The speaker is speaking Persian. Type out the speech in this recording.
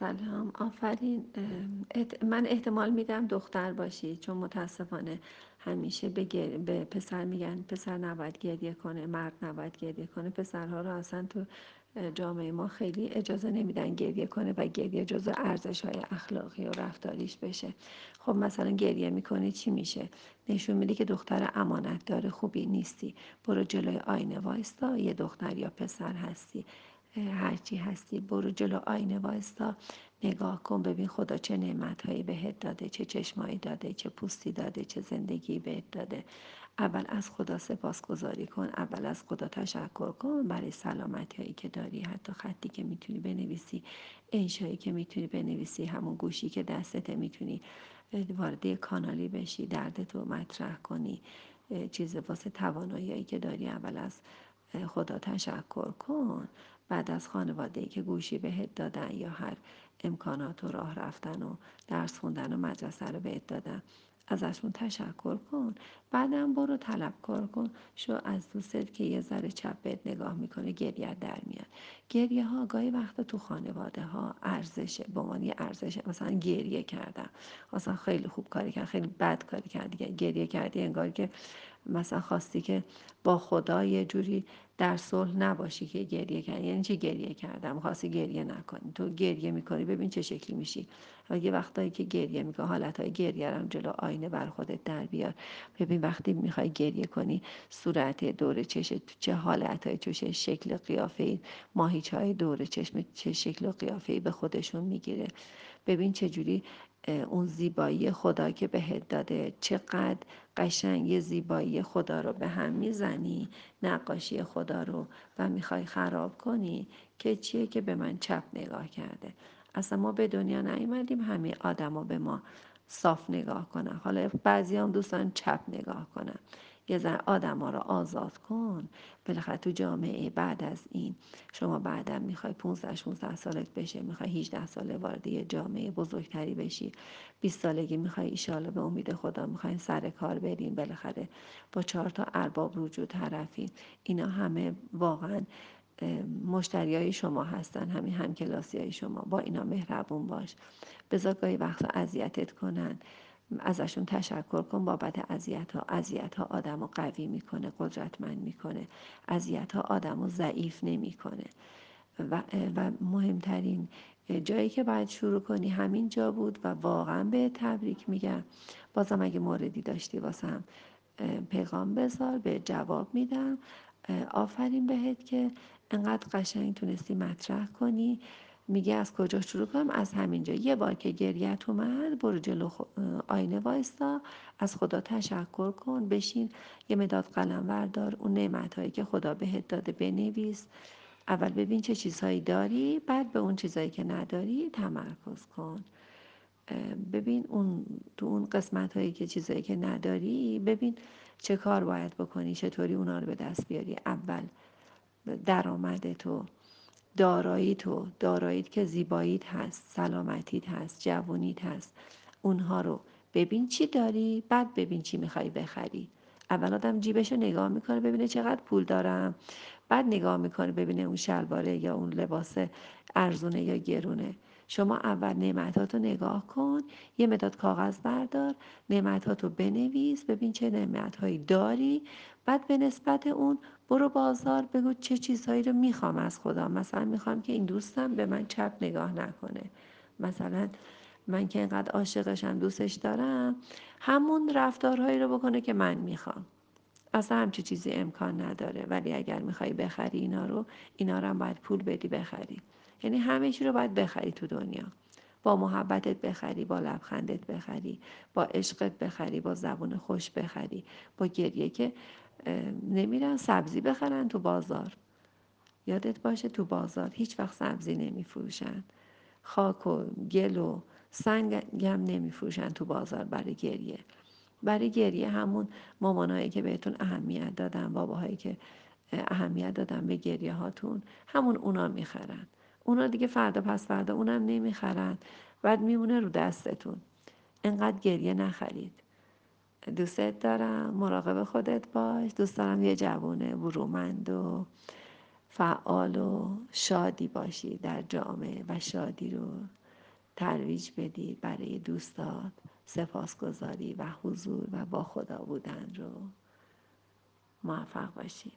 سلام. آفرین. من احتمال میدم دختر باشی چون متاسفانه همیشه به, به پسر میگن پسر نباید گریه کنه مرد نباید گریه کنه. پسرها رو اصلا تو جامعه ما خیلی اجازه نمیدن گریه کنه و گریه جزو ارزش های اخلاقی و رفتاریش بشه. خب مثلا گریه می‌کنی چی میشه؟ نشون میده که دختر امانت داره خوبی نیستی. برو جلوی آینه وایستا یه دختر یا پسر هستی. هرچی هستی برو جلو آینه وایستا. نگاه کن ببین خدا چه نعمتهایی بهت داده چه چشمایی داده چه پوستی داده چه زندگی بهت داده. اول از خدا سپاسگزاری کن اول از خدا تشکر کن برای سلامتی هایی که داری حتی خطی که می‌تونی بنویسی انشایی که می‌تونی بنویسی همون گوشی که دستته می‌تونی وارد کانالی بشی دردتو مطرح کنی. چیز واسه توانایی که داری اول از خدا تشکر کن. بعد از خانواده که گوشی بهت دادن یا هر امکانات و راه رفتن و درس خوندن و مدرسه رو بهت دادن ازشون تشکر کن. بعدم برو طلب کار کن. شو از دوستت که یه ذره چپ بهت نگاه می‌کنه گریه در میاد. گریه ها گاهی وقتا تو خانواده ها ارزشه به عنوان ارزشه. مثلا گریه کردم. مثلا خیلی خوب کاری کرد خیلی بد کاری کردی گریه کردی انگار که مثلا خواستی که با خدا یه جوری در صلح نباشی که گریه کردی. یعنی چی گریه کردم؟ خواستی گریه نکنی. تو گریه می‌کنی ببین چه شکلی میشی. یه وقتایی که گریه می‌کنی حالتهای گریه رو جلو آینه بر خودت در بیار. ببین وقتی می‌خوای گریه کنی صورت دور چشم چه حالتهای چه شکل قیافه ماهیچ های دور چشم چه شکل و قیافه به خودشون می‌گیره. ببین چه جوری اون زیبایی خدا که بهت داده چقدر قشنگ زیبایی خدا رو به هم می‌زنی نقاشی خدا رو و می‌خوای خراب کنی که چیه که به من چپ نگاه کرده. اصلا ما به دنیا نیومدیم همه آدما به ما صاف نگاه کنن. حالا بعضی هم دوستان چپ نگاه کنن. یه ذره آدم ها رو آزاد کن. بالاخره تو جامعه بعد از این شما بعدا می‌خوای 15 16 سالت بشه می‌خوای 18 ساله وارد یه جامعه بزرگتری بشی. 20 سالگی می‌خوای ایشالا به امید خدا می‌خواین سر کار بریم بالاخره با چهار تا ارباب رجوع طرفین. اینا همه واقعا مشتری های شما هستن همین همکلاسی های شما با اینا مهربون باش. بذار گاهی وقتا اذیتت کنن. ازشون تشکر کن بابت اذیت ها اذیت ها آدم رو قوی می‌کنه قدرتمند می‌کنه. اذیت ها آدم رو ضعیف نمی‌کنه. و, و مهمترین جایی که باید شروع کنی همین جا بود و واقعا به تبریک میگم. بازم اگه موردی داشتی واسم پیغام بذار به جواب میدم. آفرین بهت که انقدر قشنگ تونستی مطرح کنی. میگه از کجا شروع کنم؟ از همینجا. یه بار که گریت اومد برو جلو آینه وایستا. از خدا تشکر کن. بشین یه مداد قلم وردار اون نعمت هایی که خدا بهت داده بنویس. اول ببین چه چیزهایی داری بعد به اون چیزهایی که نداری تمرکز کن. ببین اون تو اون قسمت هایی که چیزهایی که نداری ببین چه کار باید بکنی؟ چطوری اونا رو به دست بیاری؟ اول درآمد تو دارایی تو داراییت که زیباییت هست سلامتیت هست جوونیت هست اونها رو ببین چی داری بعد ببین چی می‌خوای بخری. اول آدم جیبش رو نگاه می‌کنه ببینه چقدر پول دارم بعد نگاه می‌کنه ببینه اون شلواره یا اون لباس ارزونه یا گرونه. شما اول نعمتاتو نگاه کن یه مداد کاغذ بردار نعمتاتو بنویس ببین چه نعمتهایی داری. بعد به نسبت اون برو بازار بگو چه چیزهایی رو می‌خوام از خدا مثلا می‌خوام که این دوستم به من چپ نگاه نکنه. مثلا من که اینقدر عاشقشم دوستش دارم همون رفتارهایی رو بکنه که من می‌خوام. اصلا همچی چیزی امکان نداره. ولی اگر می‌خوای بخری اینا رو اینا رو هم باید پول بدی بخری. یعنی همه چی رو باید بخری تو دنیا. با محبتت بخری با لبخندت بخری با عشقت بخری با زبون خوش بخری با گریه که نمیرن سبزی بخرن تو بازار. یادت باشه تو بازار هیچ وقت سبزی نمیفروشن. خاک و گل و سنگ هم نمیفروشن تو بازار برای گریه. برای گریه همون مامانهایی که بهتون اهمیت دادن باباهایی که اهمیت دادن به گریه هاتون همون اونا می‌خرن. اونا دیگه فردا پس فردا اونم نمی‌خرن. بعد میمونه رو دستتون. انقدر گریه نخرید. دوستت دارم مراقب خودت باش. دوست دارم یه جوونه برومند و فعال و شادی باشی در جامعه و شادی رو. ترویج بدی برای دوستات سپاسگزاری و حضور و با خدا بودن رو موفق باشید.